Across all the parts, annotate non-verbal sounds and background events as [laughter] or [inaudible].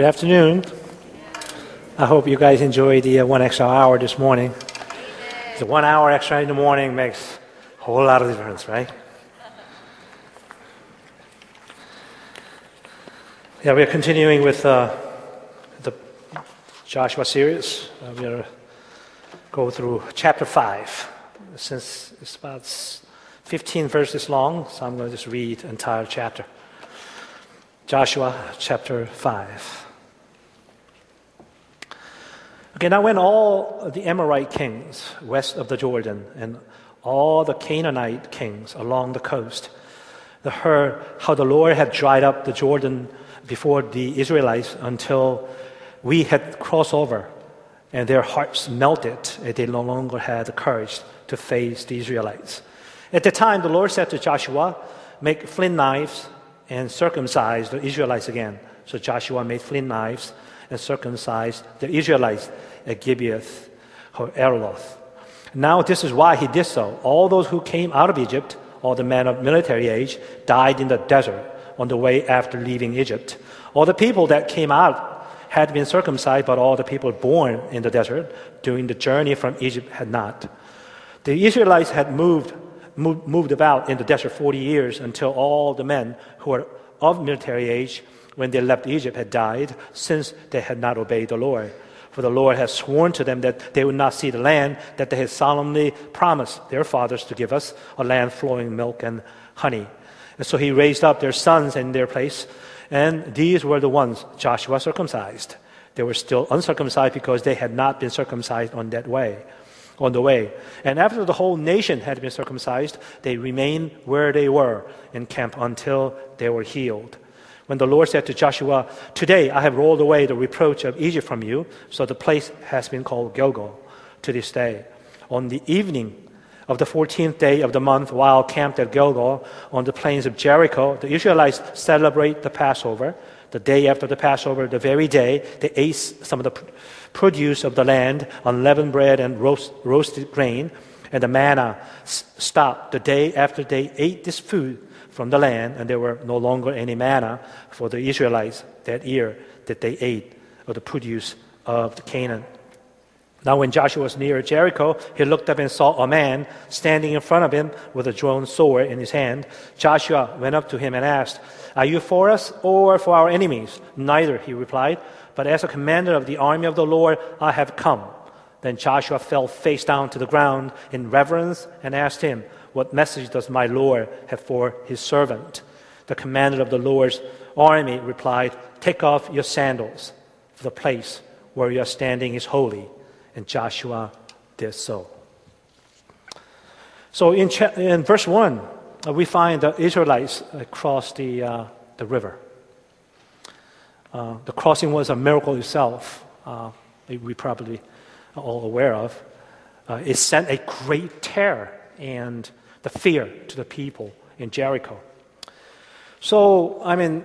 Good afternoon. I hope you guys enjoyed the uh, one extra hour this morning. The one hour extra in the morning makes a whole lot of difference, right? Yeah, we're continuing with uh, the Joshua series. Uh, we're going to go through chapter 5. Since it's about 15 verses long, so I'm going to just read entire chapter. Joshua chapter 5. Okay, now when all the Amorite kings west of the Jordan and all the Canaanite kings along the coast heard how the Lord had dried up the Jordan before the Israelites until we had crossed over, and their hearts melted, and they no longer had the courage to face the Israelites. At the time, the Lord said to Joshua, Make flint knives and circumcise the Israelites again. So Joshua made flint knives and circumcised the Israelites at Gibeath Haaraloth. Now, this is why he did so. All those who came out of Egypt, all the men of military age, died in the desert on the way after leaving Egypt. All the people that came out had been circumcised, but all the people born in the desert during the journey from Egypt had not. The Israelites had moved, moved, moved about in the desert 40 years until all the men who were of military age when they left Egypt had died, since they had not obeyed the Lord. For the Lord has sworn to them that they would not see the land that they had solemnly promised their fathers to give us, a land flowing milk and honey. And so he raised up their sons in their place, and these were the ones Joshua circumcised. They were still uncircumcised because they had not been circumcised on that way, on the way. And after the whole nation had been circumcised, they remained where they were in camp until they were healed. When the Lord said to Joshua, Today I have rolled away the reproach of Egypt from you, so the place has been called Gilgal to this day. On the evening of the 14th day of the month, while camped at Gilgal on the plains of Jericho, the Israelites celebrate the Passover. The day after the Passover, the very day, they ate some of the produce of the land, unleavened bread and roast, roasted grain, and the manna stopped. The day after they ate this food, from the land, and there were no longer any manna for the Israelites that year that they ate of the produce of the Canaan. Now, when Joshua was near Jericho, he looked up and saw a man standing in front of him with a drawn sword in his hand. Joshua went up to him and asked, Are you for us or for our enemies? Neither, he replied, but as a commander of the army of the Lord, I have come. Then Joshua fell face down to the ground in reverence and asked him, what message does my Lord have for his servant? The commander of the Lord's army replied, Take off your sandals, for the place where you are standing is holy. And Joshua did so. So in, cha- in verse 1, uh, we find the Israelites uh, cross the, uh, the river. Uh, the crossing was a miracle itself, uh, we probably are all aware of. Uh, it sent a great terror and the fear to the people in Jericho. So, I mean,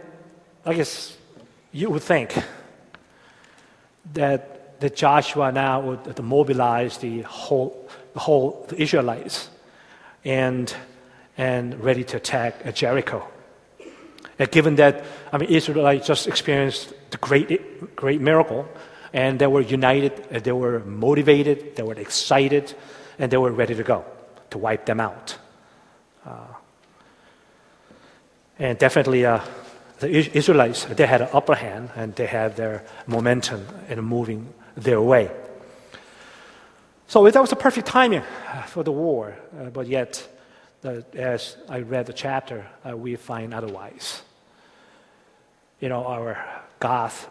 I guess you would think that, that Joshua now would mobilize the whole, the whole the Israelites and, and ready to attack Jericho. And given that, I mean, Israelites just experienced the great, great miracle, and they were united, they were motivated, they were excited, and they were ready to go to wipe them out. Uh, and definitely, uh, the Israelites, they had an upper hand and they had their momentum in moving their way. So that was the perfect timing for the war, uh, but yet, as I read the chapter, uh, we find otherwise. You know, our God's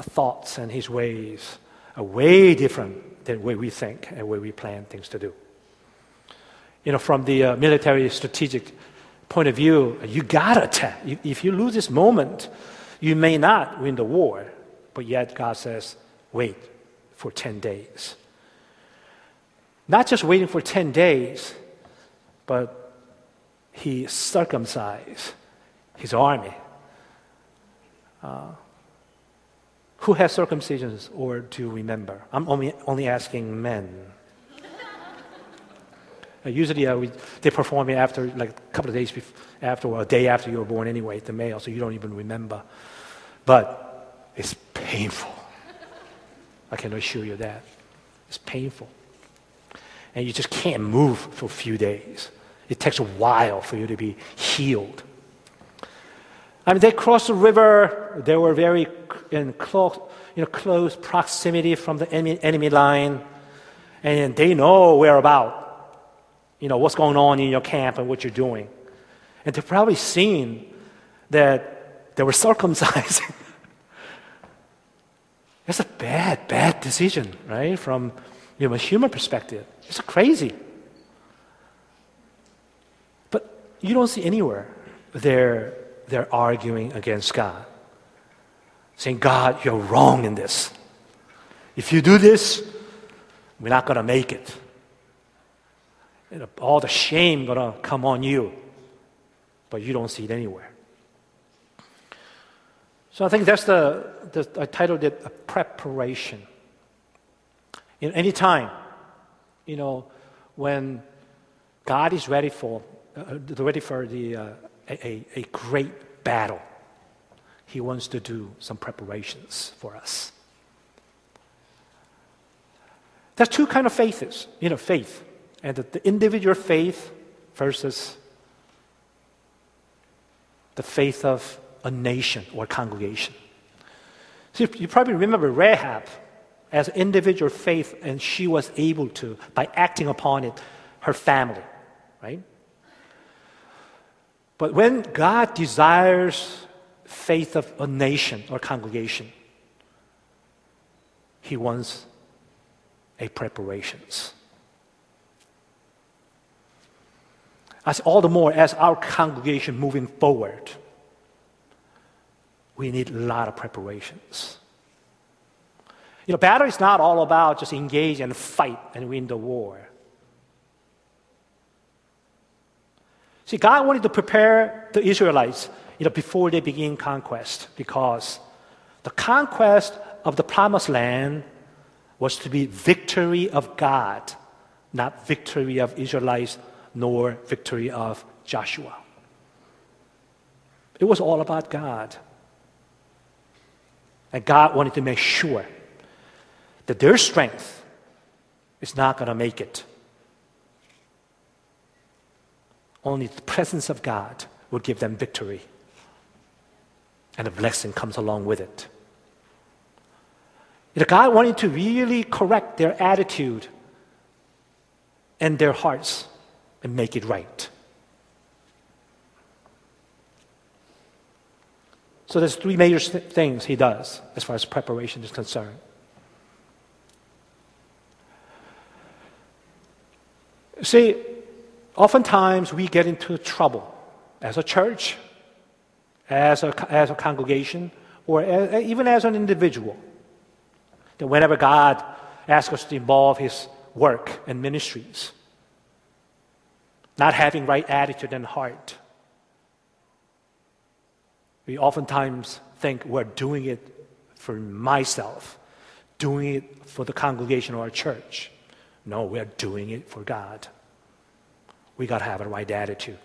thoughts and his ways are way different than the way we think and the way we plan things to do you know, from the uh, military strategic point of view, you gotta attack. If you lose this moment, you may not win the war. But yet God says, wait for 10 days. Not just waiting for 10 days, but he circumcised his army. Uh, who has circumcisions or to remember? I'm only, only asking men. Uh, usually uh, we, they perform it after like a couple of days after or a day after you were born anyway, the male, so you don't even remember. But it's painful. I can assure you that. It's painful. And you just can't move for a few days. It takes a while for you to be healed. I mean, they crossed the river. They were very in close, you know, close proximity from the enemy, enemy line. And they know where about, you know, what's going on in your camp and what you're doing. And they've probably seen that they were [laughs] circumcised. It's a bad, bad decision, right? From you know, a human perspective. It's crazy. But you don't see anywhere they're, they're arguing against God. Saying, God, you're wrong in this. If you do this, we're not going to make it. All the shame to come on you. But you don't see it anywhere. So I think that's the, the I titled it a preparation. In any time, you know, when God is ready for, uh, ready for the, uh, a, a great battle, He wants to do some preparations for us. There's two kind of faiths, you know, faith, and the, individual faith versus the faith of a nation or congregation. So you probably remember Rahab as individual faith, and she was able to, by acting upon it, her family, right? But when God desires faith of a nation or congregation, He wants a preparations. As all the more as our congregation moving forward, we need a lot of preparations. You know, battle is not all about just engage and fight and win the war. See, God wanted to prepare the Israelites you know, before they begin conquest because the conquest of the promised land was to be victory of God, not victory of Israelites nor victory of Joshua. It was all about God. And God wanted to make sure that their strength is not going to make it. Only the presence of God will give them victory. And a blessing comes along with it. Know, God wanted to really correct their attitude and their hearts and make it right. So there's three major things he does as far as preparation is concerned. See, oftentimes we get into trouble as a church, as a, as a congregation, or as, even as an individual. That whenever God asks us to involve His work and ministries, not having right attitude and heart, we oftentimes think we're doing it for myself, doing it for the congregation or church. No, we're doing it for God. We got to have a right attitude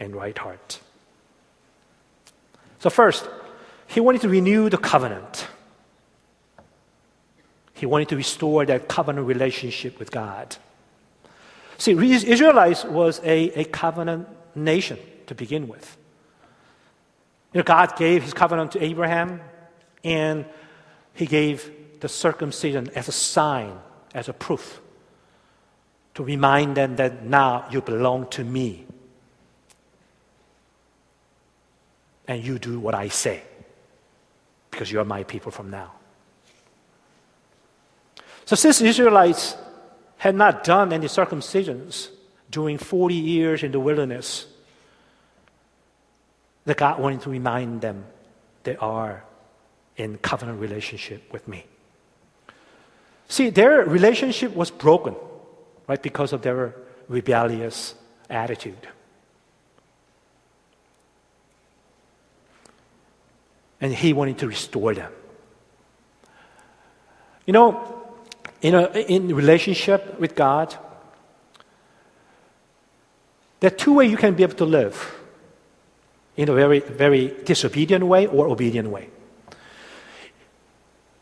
and right heart. So, first, he wanted to renew the covenant. He wanted to restore that covenant relationship with God. See, Israelites was a, a covenant nation to begin with. You know, God gave his covenant to Abraham, and he gave the circumcision as a sign, as a proof, to remind them that now you belong to me. And you do what I say, because you are my people from now. So, since Israelites had not done any circumcisions during 40 years in the wilderness, that God wanted to remind them they are in covenant relationship with me. See, their relationship was broken, right, because of their rebellious attitude. And he wanted to restore them. You know, in, a, in relationship with God, there are two ways you can be able to live in a very, very disobedient way or obedient way.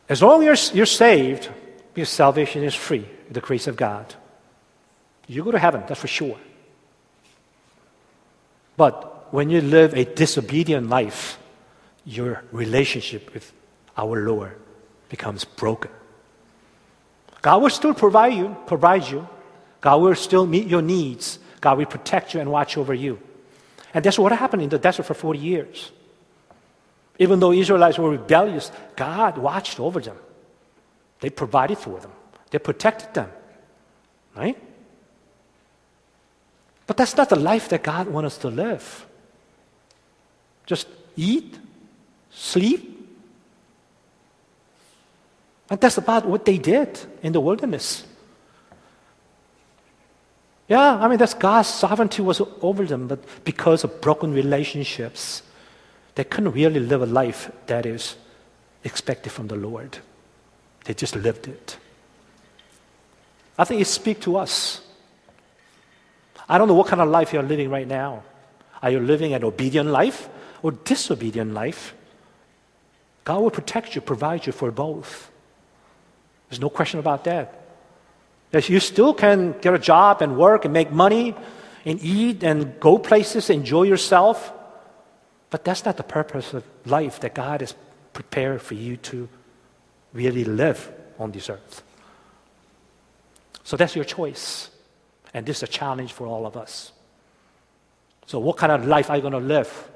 As long as you're saved, your salvation is free, the grace of God. You go to heaven, that's for sure. But when you live a disobedient life, your relationship with our Lord becomes broken. God will still provide you, provide you. God will still meet your needs. God will protect you and watch over you. And that's what happened in the desert for 40 years. Even though Israelites were rebellious, God watched over them. They provided for them. They protected them. Right? But that's not the life that God wants us to live. Just eat, sleep. And that's about what they did in the wilderness. Yeah, I mean, that's God's sovereignty was over them, but because of broken relationships, they couldn't really live a life that is expected from the Lord. They just lived it. I think it speaks to us. I don't know what kind of life you're living right now. Are you living an obedient life or disobedient life? God will protect you, provide you for both. There's no question about that. That you still can get a job and work and make money and eat and go places, enjoy yourself. But that's not the purpose of life that God has prepared for you to really live on this earth. So that's your choice. And this is a challenge for all of us. So, what kind of life are you going to live?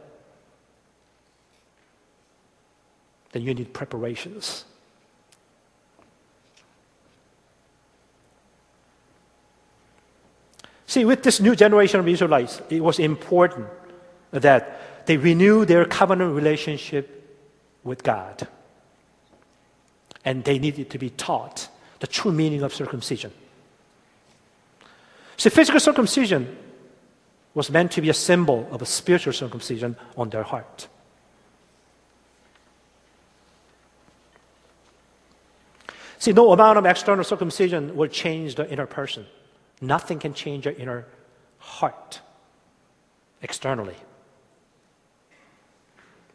Then you need preparations. See, with this new generation of Israelites, it was important that they renew their covenant relationship with God. And they needed to be taught the true meaning of circumcision. See, physical circumcision was meant to be a symbol of a spiritual circumcision on their heart. See, no amount of external circumcision will change the inner person. Nothing can change your inner heart externally.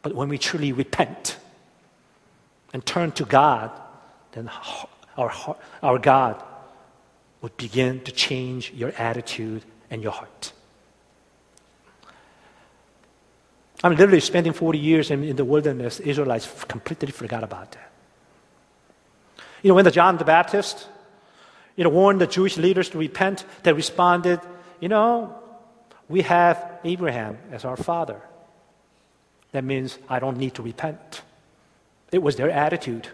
But when we truly repent and turn to God, then our, our God would begin to change your attitude and your heart. I'm literally spending 40 years in, in the wilderness. Israelites completely forgot about that. You know, when the John the Baptist know, warned the Jewish leaders to repent, they responded, you know, we have Abraham as our father. That means I don't need to repent. It was their attitude.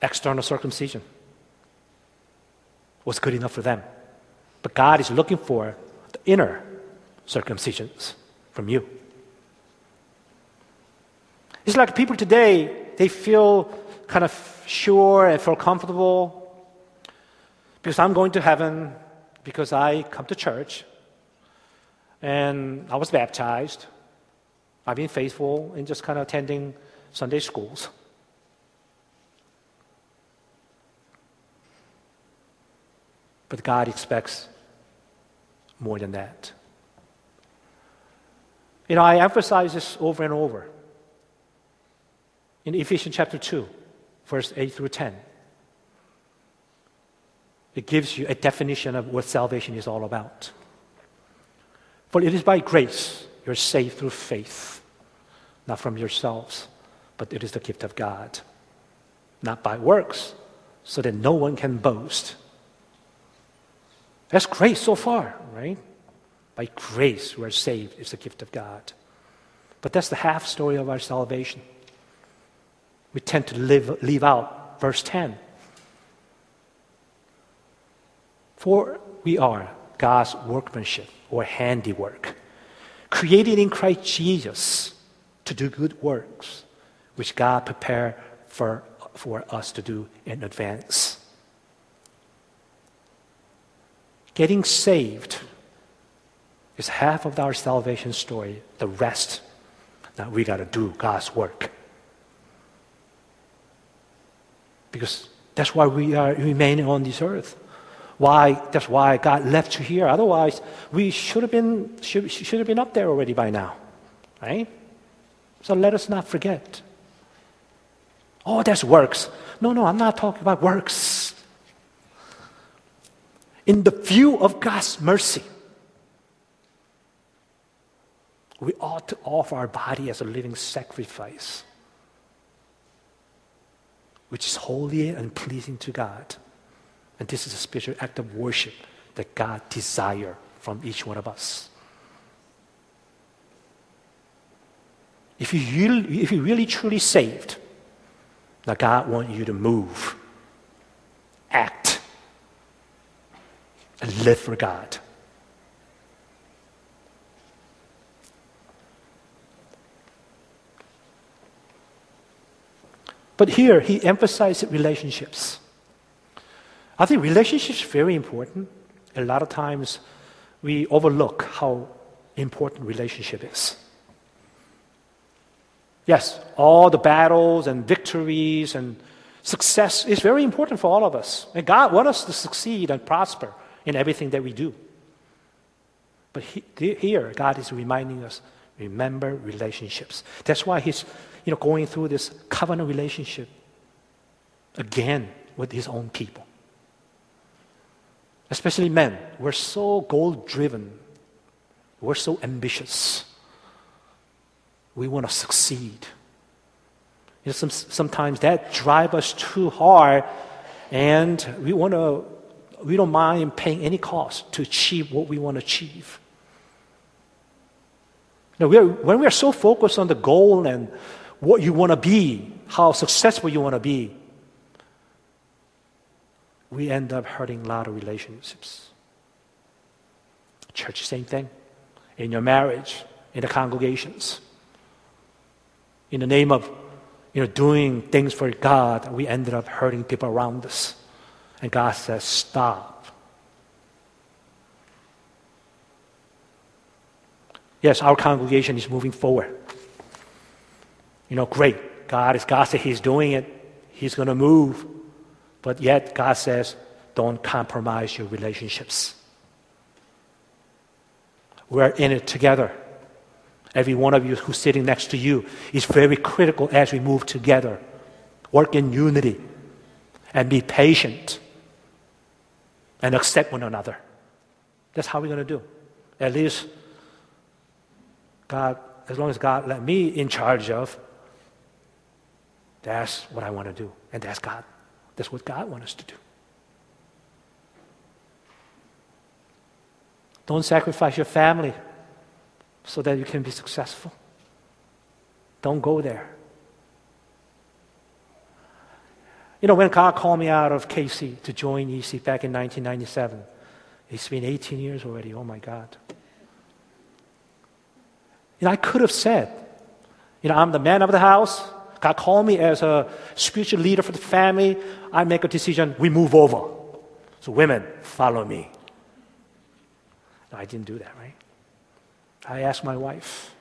External circumcision was good enough for them. But God is looking for the inner circumcisions from you. It's like people today, they feel kind of sure and feel comfortable because I'm going to heaven because I come to church and I was baptized. I've been faithful in just kind of attending Sunday schools. But God expects more than that. You know, I emphasize this over and over. In Ephesians chapter 2, verse 8 through 10. It gives you a definition of what salvation is all about. For it is by grace you're saved through faith, not from yourselves, but it is the gift of God, not by works, so that no one can boast. That's grace so far, right? By grace we're saved, it's the gift of God. But that's the half story of our salvation we tend to live, leave out verse 10. For we are God's workmanship or handiwork, created in Christ Jesus to do good works, which God prepared for, for us to do in advance. Getting saved is half of our salvation story. The rest, that we got to do God's work. Because that's why we are remaining on this earth. Why? That's why God left you here. Otherwise, we should have been should, should have been up there already by now, right? So let us not forget. Oh, that's works. No, no, I'm not talking about works. In the view of God's mercy, we ought to offer our body as a living sacrifice, which is holy and pleasing to God. And this is a spiritual act of worship that God desires from each one of us. If you really, if you really truly saved, now God wants you to move, act, and live for God. But here he emphasizes relationships. I think relationships are very important. A lot of times we overlook how important relationship is. Yes, all the battles and victories and success is very important for all of us. And God wants us to succeed and prosper in everything that we do. But he, here, God is reminding us remember relationships. That's why He's you know, going through this covenant relationship again with His own people. Especially men, we're so goal driven, we're so ambitious. We want to succeed. You know, some, sometimes that drives us too hard, and we want to. We don't mind paying any cost to achieve what we want to achieve. Now, we are, when we are so focused on the goal and what you want to be, how successful you want to be, we end up hurting a lot of relationships. Church, same thing. In your marriage, in the congregations in the name of you know, doing things for God, we ended up hurting people around us. And God says, stop. Yes, our congregation is moving forward. You know, great. God is God said He's doing it. He's going to move. But yet God says, don't compromise your relationships. We're in it together. Every one of you who's sitting next to you is very critical as we move together. Work in unity and be patient and accept one another. That's how we're going to do. At least, God, as long as God let me in charge of, that's what I want to do. And that's God. That's what God wants us to do. Don't sacrifice your family so that you can be successful. Don't go there. You know, when God called me out of KC to join EC back in 1997, it's been 18 years already. Oh my God. You know, I could have said, you know, I'm the man of the house. God called me as a spiritual leader for the family. I make a decision, we move over. So women, follow me. No, I didn't do that, right? I asked my wife.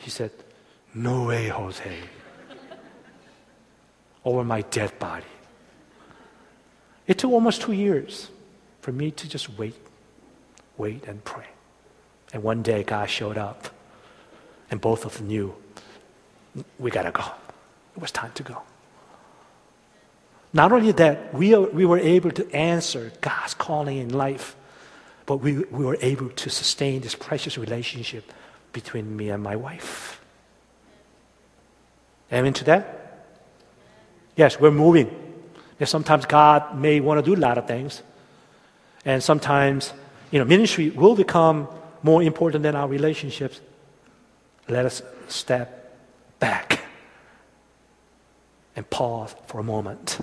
She said, No way, Jose. Over my dead body. It took almost two years for me to just wait, wait, and pray. And one day God showed up, and both of them knew we gotta go. It was time to go. Not only that, we, are, we were able to answer God's calling in life but we, we were able to sustain this precious relationship between me and my wife. Amen to that? Yes, we're moving. And sometimes God may want to do a lot of things. And sometimes, you know, ministry will become more important than our relationships. Let us step back and pause for a moment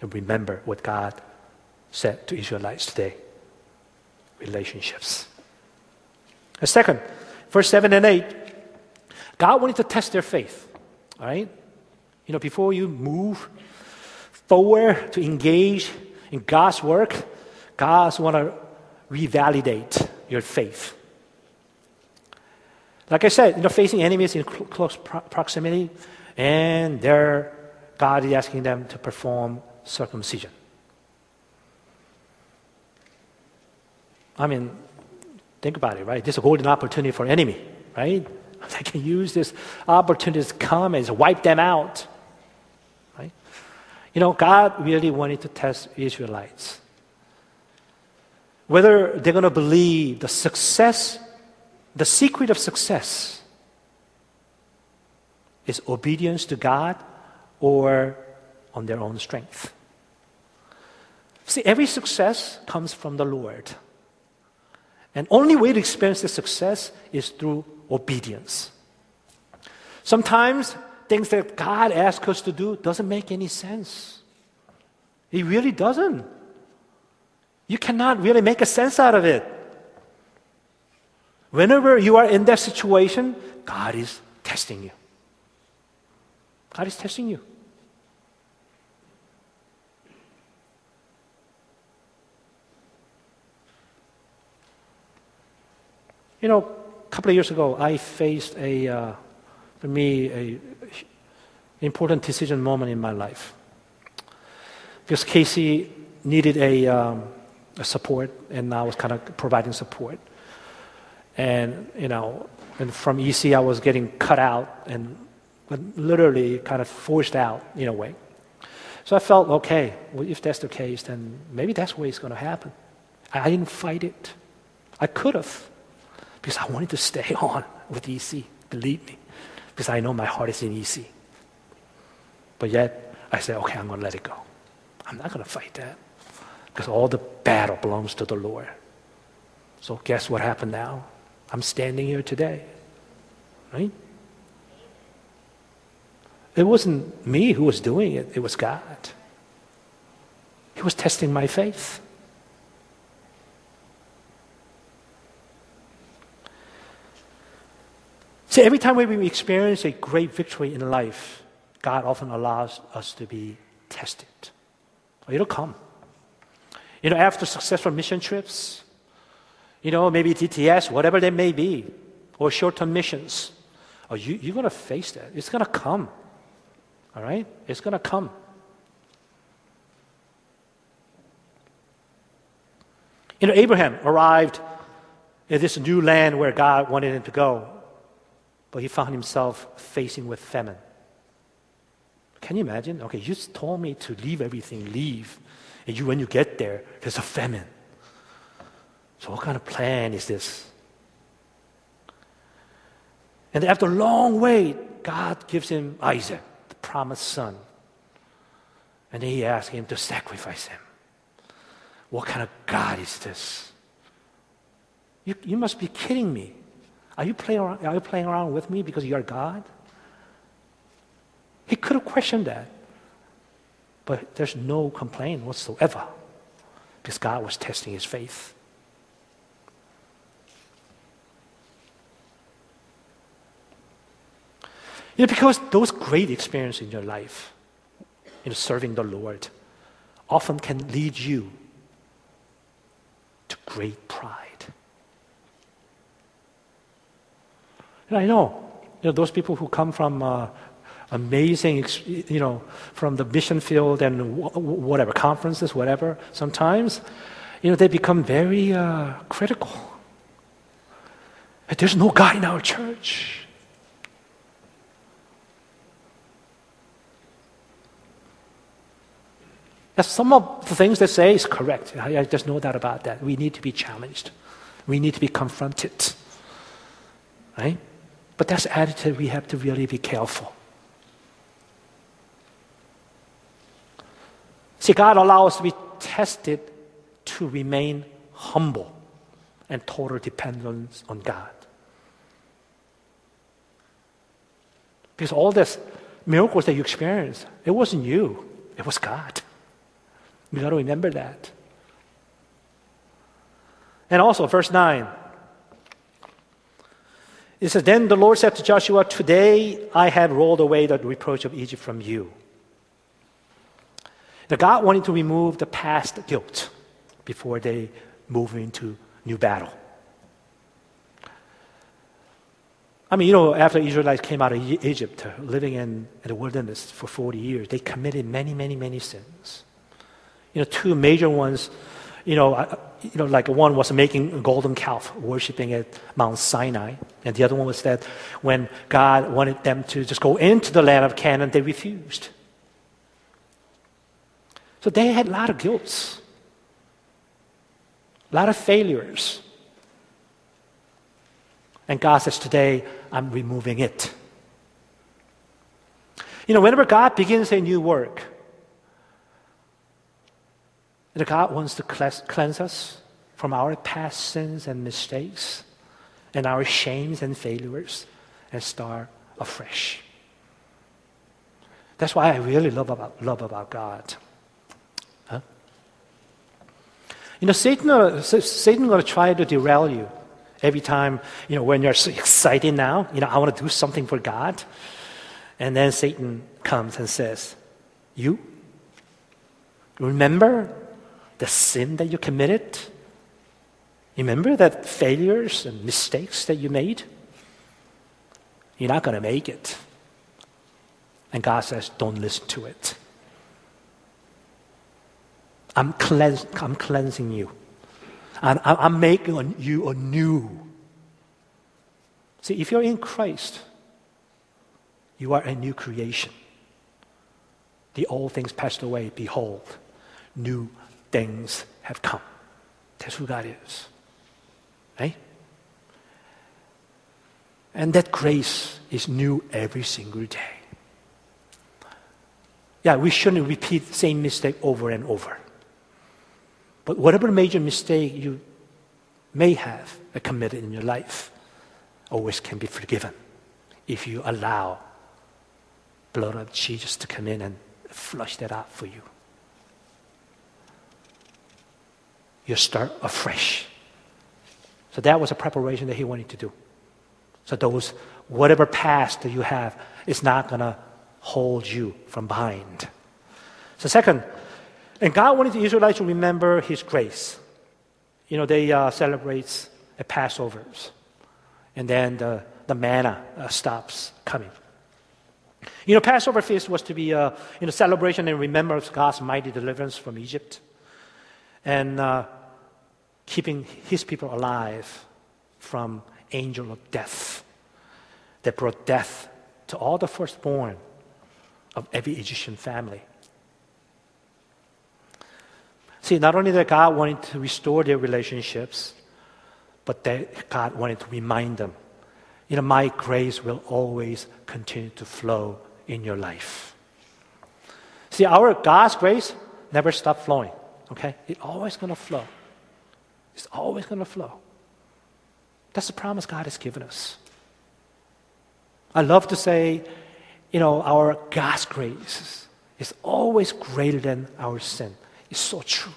and remember what God said to Israelites today relationships. The second, verse 7 and 8, God wanted to test their faith. All right? You know, before you move forward to engage in God's work, God's want to revalidate your faith. Like I said, you know, facing enemies in cl- close pro- proximity, and there, God is asking them to perform circumcision. I mean, think about it, right? This is a golden opportunity for enemy, right? [laughs] They can use this opportunity to come and wipe them out. Right? You know, God really wanted to test Israelites. Whether they're going to believe the success, the secret of success is obedience to God or on their own strength. See, every success comes from the Lord. And only way to experience the success is through obedience. Sometimes things that God asks us to do doesn't make any sense. It really doesn't. You cannot really make a sense out of it. Whenever you are in that situation, God is testing you. God is testing you. You know, a couple of years ago, I faced a, uh, for me, a important decision moment in my life. Because KC needed a, um, a support, and I was kind of providing support. And, you know, and from EC, I was getting cut out and literally kind of forced out in a way. So I felt, okay, well, if that's the case, then maybe that's the way it's going to happen. I didn't fight it. I could have, because I wanted to stay [laughs] on with EC, believe me, because I know my heart is in EC. But yet, I said, okay, I'm going to let it go. I'm not going to fight that because all the battle belongs to the Lord. So, guess what happened now? I'm standing here today. Right? It wasn't me who was doing it, it was God. He was testing my faith. See, every time we experience a great victory in life, God often allows us to be tested. It'll come. You know, after successful mission trips, you know, maybe DTS, whatever they may be, or short term missions, oh, you, you're going to face that. It's going to come. All right? It's going to come. You know, Abraham arrived in this new land where God wanted him to go, but he found himself facing with famine. Can you imagine? Okay, you told me to leave everything, leave. And you, when you get there, there's a famine. So, what kind of plan is this? And after a long wait, God gives him Isaac, promised son. And he asked him to sacrifice him. What kind of God is this? You, you must be kidding me. Are you, playing around, are you playing around with me because you're God? He could have questioned that. But there's no complaint whatsoever because God was testing his faith. Because those great experiences in your life, in serving the Lord, often can lead you to great pride. And I know, you know, those people who come from uh, amazing, you know, from the mission field and whatever, conferences, whatever, sometimes, you know, they become very uh, critical. There's no God in our church. Some of the things they say is correct. I, I, there's no doubt about that. We need to be challenged. We need to be confronted. Right? But that's attitude we have to really be careful. See, God allows us to be tested to remain humble and total dependence on God. Because all this miracles that you experienced, it wasn't you, it was God. We got to remember that. And also, verse 9. It says, Then the Lord said to Joshua, Today I have rolled away the reproach of Egypt from you. The God wanted to remove the past guilt before they move into new battle. I mean, you know, after Israelites came out of Egypt, uh, living in, in the wilderness for 40 years, they committed many, many, many sins. You know, two major ones, you know, you know, like one was making a golden calf, worshiping at Mount Sinai, and the other one was that when God wanted them to just go into the land of Canaan, they refused. So they had a lot of guilt, a lot of failures. And God says, Today, I'm removing it. You know, whenever God begins a new work, and God wants to cleanse us from our past sins and mistakes and our shames and failures and start afresh. That's why I really love about, love about God. Huh? You know, Satan, uh, Satan going to try to derail you every time, you know, when you're so [laughs] excited now, you know, I want to do something for God. And then Satan comes and says, You remember the sin that you committed? Remember that failures and mistakes that you made? You're not going to make it. And God says, Don't listen to it. I'm, cleans- I'm cleansing you. And I'm making you anew. See, if you're in Christ, you are a new creation. The old things passed away. Behold, new things have come. That's who God is. Right? And that grace is new every single day. Yeah, we shouldn't repeat the same mistake over and over. But whatever major mistake you may have committed in your life, always can be forgiven if you allow blood of Jesus to come in and flush that out for you. You start afresh. So that was a preparation that he wanted to do. So those, whatever past that you have, is not to hold you from behind. So second, and God wanted the Israelites to remember his grace. You know, they uh, celebrate a Passovers. And then the, the manna uh, stops coming. You know, Passover feast was to be a you know, celebration and remembrance of God's mighty deliverance from Egypt and uh, keeping his people alive from angel of death that brought death to all the firstborn of every Egyptian family. See, not only that God wanted to restore their relationships, but that God wanted to remind them, you know, my grace will always continue to flow in your life. See, our God's grace never stops flowing. Okay? It always going to flow. It's always going to flow. That's the promise God has given us. I love to say, you know, our God's grace is always greater than our sin. It's so true.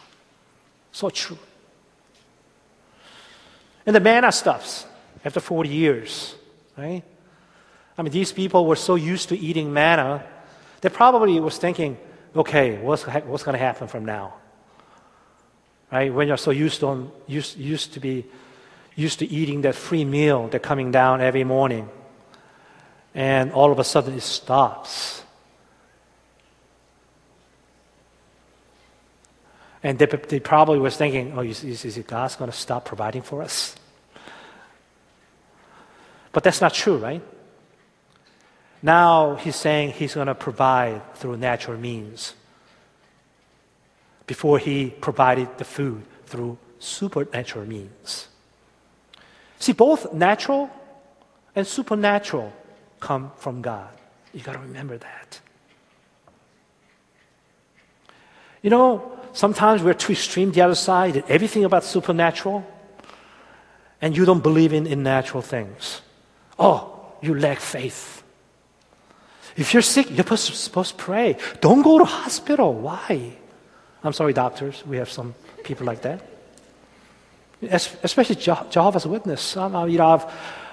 So true. And the manna stops after 40 years, right? I mean, these people were so used to eating manna, they probably was thinking, okay, what's, what's going to happen from now? Right? When you're so used to, used, used to be used to eating that free meal that's coming down every morning, and all of a sudden it stops. And they, they probably was thinking, oh, is, is, is God's going to stop providing for us? But that's not true, right? Now he's saying he's going to provide through natural means. Before he provided the food through supernatural means. See, both natural and supernatural come from God. You got to remember that. You know, sometimes we're too extreme the other side, everything about supernatural, and you don't believe in, in natural things. Oh, you lack faith. If you're sick, you're supposed to pray. Don't go to hospital. Why? I'm sorry, doctors. We have some people like that. Especially Jehovah's Witness. Um, you know, I've,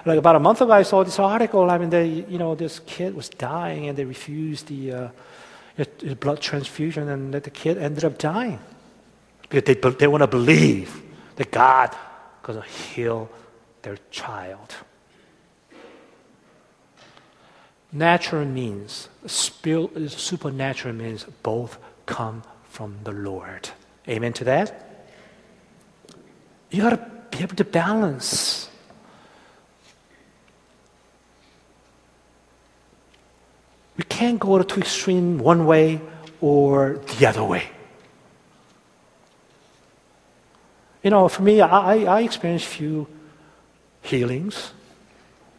like about a month ago, I saw this article. I mean, they, you know, this kid was dying, and they refused the, uh, blood transfusion, and that the kid ended up dying because they they want to believe that God going to heal their child. Natural means, supernatural means both come from the Lord. Amen to that? You got to be able to balance. We can't go to two extreme one way or the other way. You know, for me, I, I experienced few healings.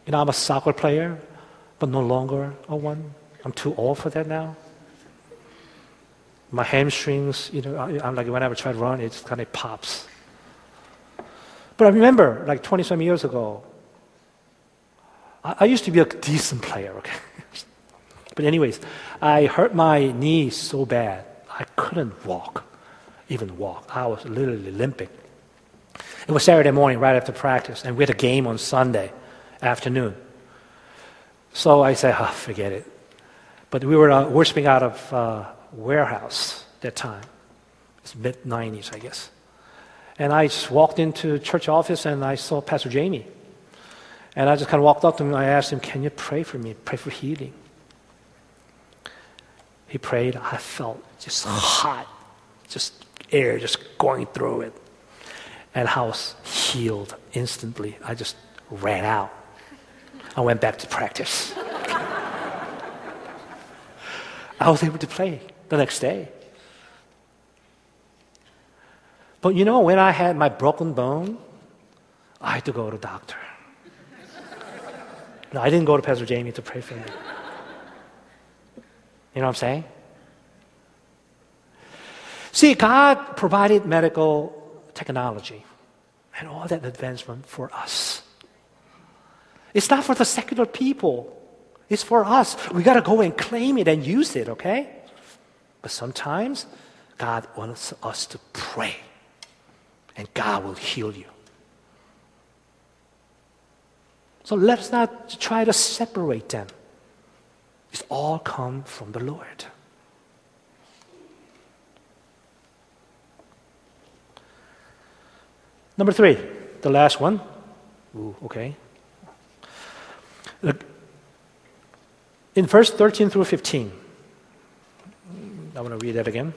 You know, I'm a soccer player, but no longer a one. I'm too old for that now. My hamstrings, you know, I, am like whenever I try to run, it kind of pops. But I remember, like 20 some years ago, I, I used to be a decent player, okay? [laughs] but, anyways, I hurt my knee so bad, I couldn't walk, even walk. I was literally limping. It was Saturday morning, right after practice, and we had a game on Sunday afternoon. So I said, oh, forget it. But we were uh, worshiping out of uh, warehouse that time. It's mid 90s, I guess. And I just walked into church office and I saw Pastor Jamie. And I just kind of walked up to him and I asked him, Can you pray for me? Pray for healing. He prayed. I felt just hot, just air just going through it. And I was healed instantly. I just ran out. I went back to practice. [laughs] I was able to play the next day. But you know, when I had my broken bone, I had to go to the doctor. no, I didn't go to Pastor Jamie to pray for me. You know what I'm saying? See, God provided medical technology and all that advancement for us. It's not for the secular people. It's for us. We got to go and claim it and use it, okay? But sometimes God wants us to pray and God will heal you. So let's not try to separate them. It's all come from the Lord. Number three, the last one. Ooh, okay. Look, in verse 13 through 15, I want to read that again.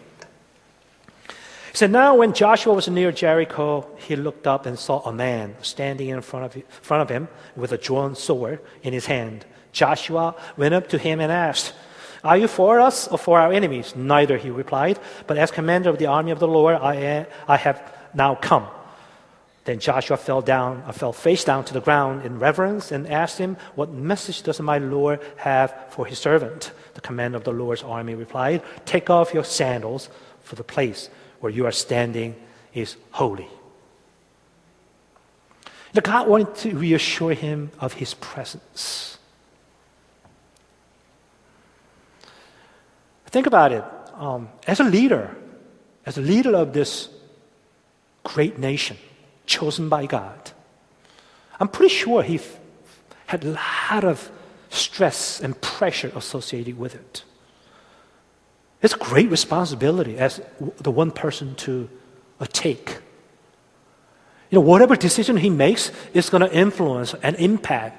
He said, Now when Joshua was near Jericho, he looked up and saw a man standing in front of, front of him with a drawn sword in his hand. Joshua went up to him and asked, Are you for us or for our enemies? Neither, he replied, but as commander of the army of the Lord, I, am, I have now come. Then Joshua fell down, uh, fell face down to the ground in reverence and asked him, What message does my Lord have for his servant? The commander of the Lord's army replied, Take off your sandals, for the place where you are standing is holy. The God wanted to reassure him of his presence. Think about it. Um, as a leader, as a leader of this great nation, chosen by God, I'm pretty sure he f- had a lot of stress and pressure associated with it. It's a great responsibility as the one person to uh, take. You know, whatever decision he makes is going to influence and impact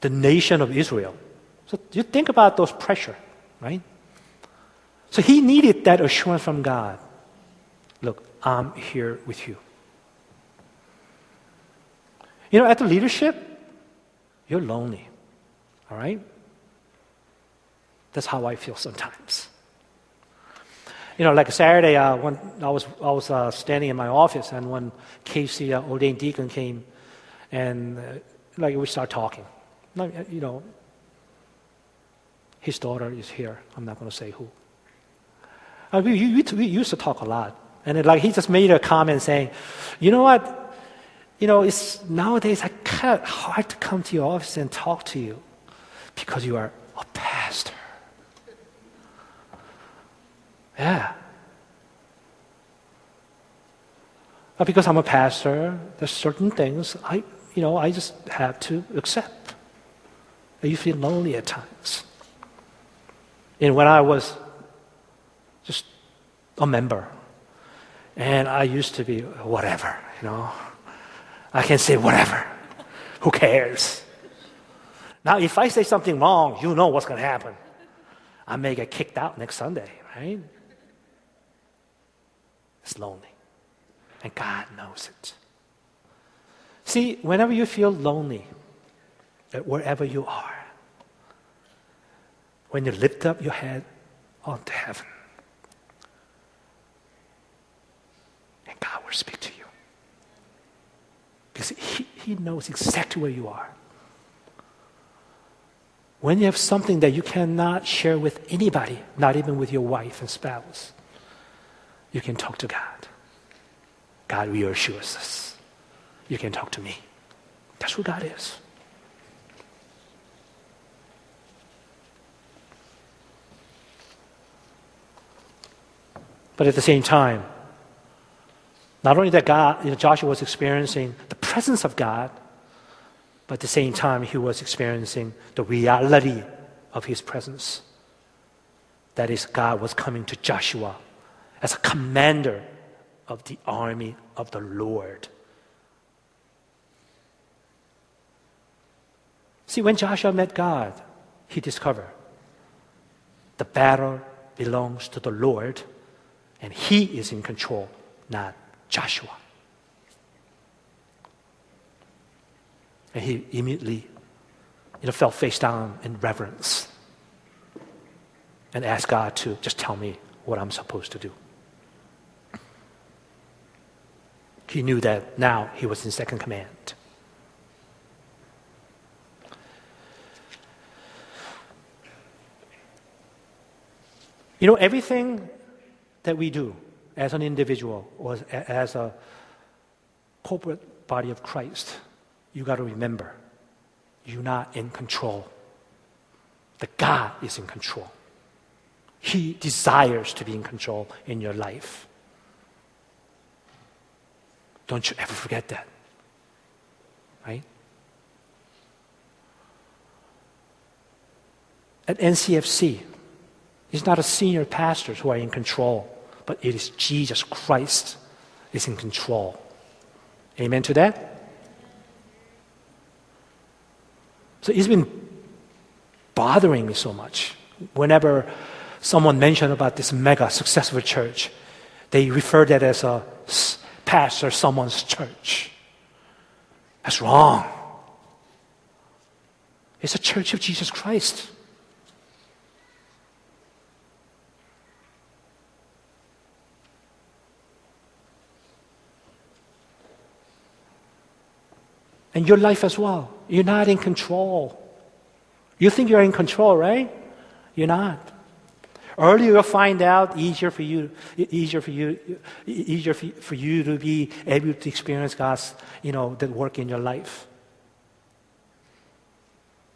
the nation of Israel. So you think about those pressure, right? So he needed that assurance from God. Look, I'm here with you. You know, at the leadership, you're lonely. All right? That's how I feel sometimes you know, like Saturday, uh, when I was, I was uh, standing in my office, and when KC, uh, ordained deacon, came, and uh, like we start talking, like, you know, his daughter is here. I'm not going to say who. Uh, we, we, we, used to talk a lot, and it, like he just made a comment saying, "You know what? You know, it's nowadays I kind of hard to come to your office and talk to you because you are a pastor." Yeah. because I'm a pastor, there's certain things I, you know, I just have to accept. You feel lonely at times. And when I was just a member, and I used to be whatever, you know, I can say whatever. Who cares? Now, if I say something wrong, you know what's going to happen. I may get kicked out next Sunday, right? It's lonely. And God knows it. See, whenever you feel lonely, wherever you are, when you lift up your head onto heaven, and God will speak to you. Because he, he knows exactly where you are. When you have something that you cannot share with anybody, not even with your wife and spouse, you can talk to God. God reassures us. You can talk to me. That's who God is. But at the same time, not only that God, you know, Joshua was experiencing the presence of God, but at the same time, he was experiencing the reality of his presence. That is, God was coming to Joshua as a commander of the army of the Lord. See, when Joshua met God, he discovered the battle belongs to the Lord and he is in control, not Joshua. And he immediately you know, fell face down in reverence and asked God to just tell me what I'm supposed to do. He knew that now he was in second command. You know, everything that we do as an individual or as a corporate body of Christ, you got to remember you're not in control. The God is in control. He desires to be in control in your life. Don't you ever forget that. Right? At NCFC, it's not a senior pastors who are in control, but it is Jesus Christ is in control. Amen to that? So it's been bothering me so much. Whenever someone mentioned about this mega successful church, they refer that as a pastor someone's church. That's wrong. It's a church of Jesus Christ. And your life as well. You're not in control. You think you're in control, right? You're not. Earlier you'll find out, easier for you, easier for you, easier for you to be able to experience God's, you know, that work in your life.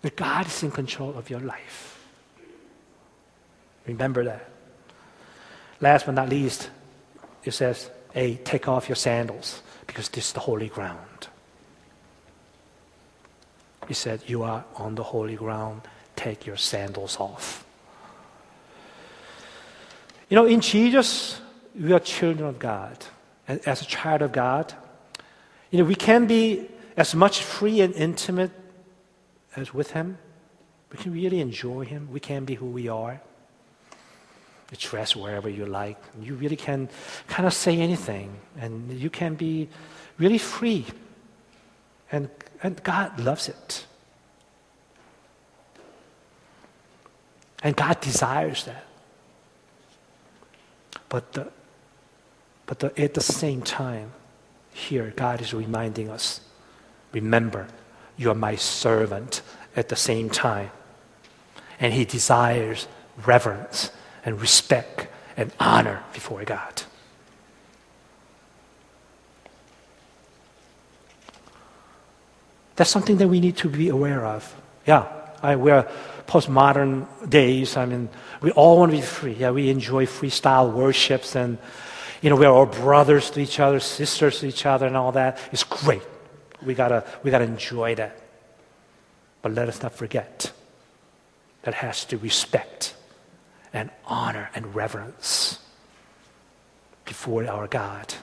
But God is in control of your life. Remember that. Last but not least, it says, "Hey, take off your sandals because this is the holy ground." He said, You are on the holy ground, take your sandals off. You know, in Jesus, we are children of God. And as a child of God, you know, we can be as much free and intimate as with Him. We can really enjoy Him. We can be who we are. You dress wherever you like. You really can kind of say anything. And you can be really free. And and God loves it. And God desires that. But, the, but the, at the same time, here, God is reminding us remember, you are my servant at the same time. And He desires reverence and respect and honor before God. That's something that we need to be aware of. Yeah, I, we're postmodern days. I mean, we all want to be free. Yeah, we enjoy freestyle worships and, you know, we're all brothers to each other, sisters to each other and all that. It's great. We gotta, we gotta enjoy that. But let us not forget that has to respect and honor and reverence before our God.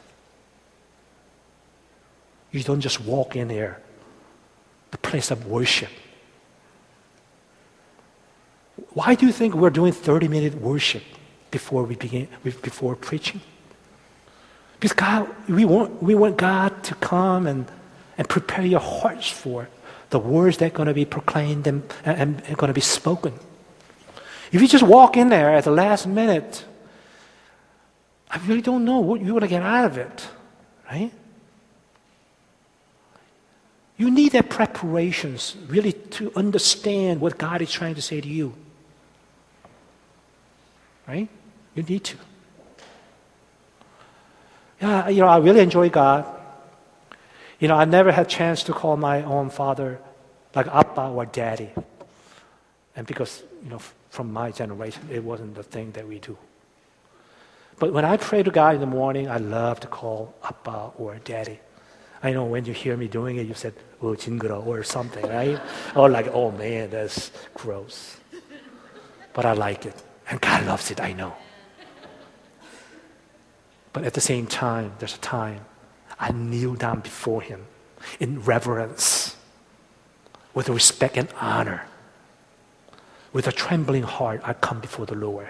You don't just walk in there the place of worship. Why do you think we're doing 30 minute worship before we begin, before preaching? Because God, we want, we want God to come and, and prepare your hearts for the words that are going to be proclaimed and, and, and going to be spoken. If you just walk in there at the last minute, I really don't know what you're going to get out of it, right? You need that preparations really to understand what God is trying to say to you. Right? You need to. Yeah, you know, I really enjoy God. You know, I never had chance to call my own father like Appa or Daddy. And because, you know, from my generation, it wasn't the thing that we do. But when I pray to God in the morning, I love to call Appa or Daddy. I know when you hear me doing it, you said, Uchingro or something, right? or like, oh man, that's gross. But I like it. And God loves it, I know. But at the same time, there's a time I kneel down before Him in reverence, with respect and honor. With a trembling heart, I come before the Lord.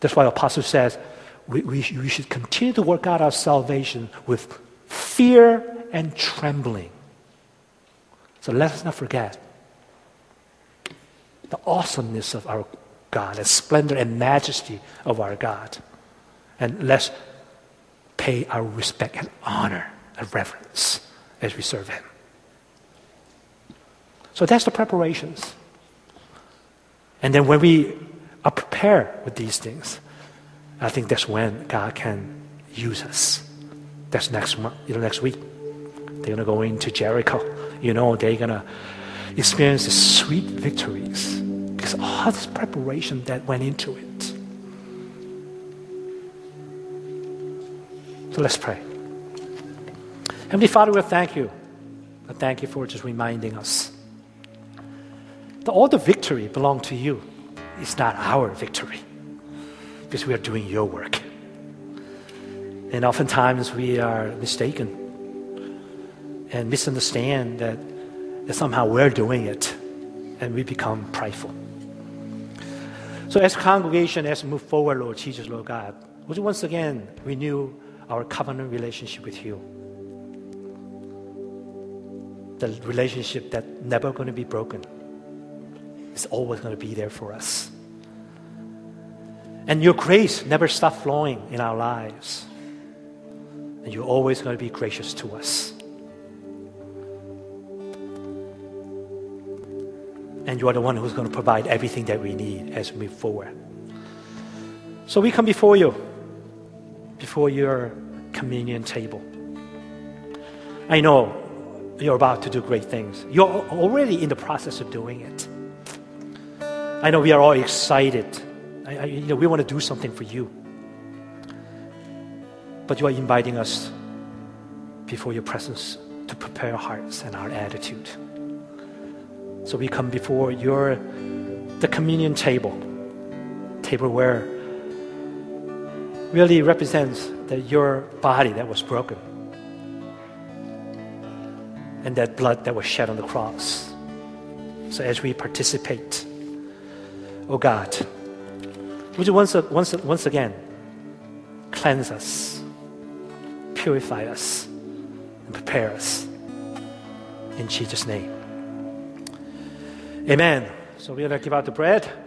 That's why the Apostle says we, we, we should continue to work out our salvation with fear and trembling. So let us not forget the awesomeness of our God, the splendor and majesty of our God. And let's pay our respect and honor and reverence as we serve Him. So that's the preparations. And then when we are prepared with these things, I think that's when God can use us. That's next month, you know, next week. They're gonna go into Jericho. You know, they're gonna experience the sweet victories because all this preparation that went into it. So let's pray. Heavenly Father, we thank you. I thank you for just reminding us that all the victory belong to you. It's not our victory because we are doing your work. And oftentimes we are mistaken and misunderstand that, that somehow we're doing it and we become prideful. So, as congregation, as we move forward, Lord Jesus, Lord God, would you once again renew our covenant relationship with you? The relationship that's never going to be broken. It's always going to be there for us. And your grace never stops flowing in our lives. And you're always going to be gracious to us. And you are the one who's going to provide everything that we need as we move forward. So we come before you, before your communion table. I know you're about to do great things. You're already in the process of doing it. I know we are all excited I, I, you know, we want to do something for you. But you are inviting us before your presence to prepare our hearts and our attitude. So we come before your the communion table, table where really represents that your body that was broken and that blood that was shed on the cross. So as we participate, oh God, would you once, once, once again cleanse us, purify us, and prepare us? In Jesus' name. Amen. So we're going to give out the bread.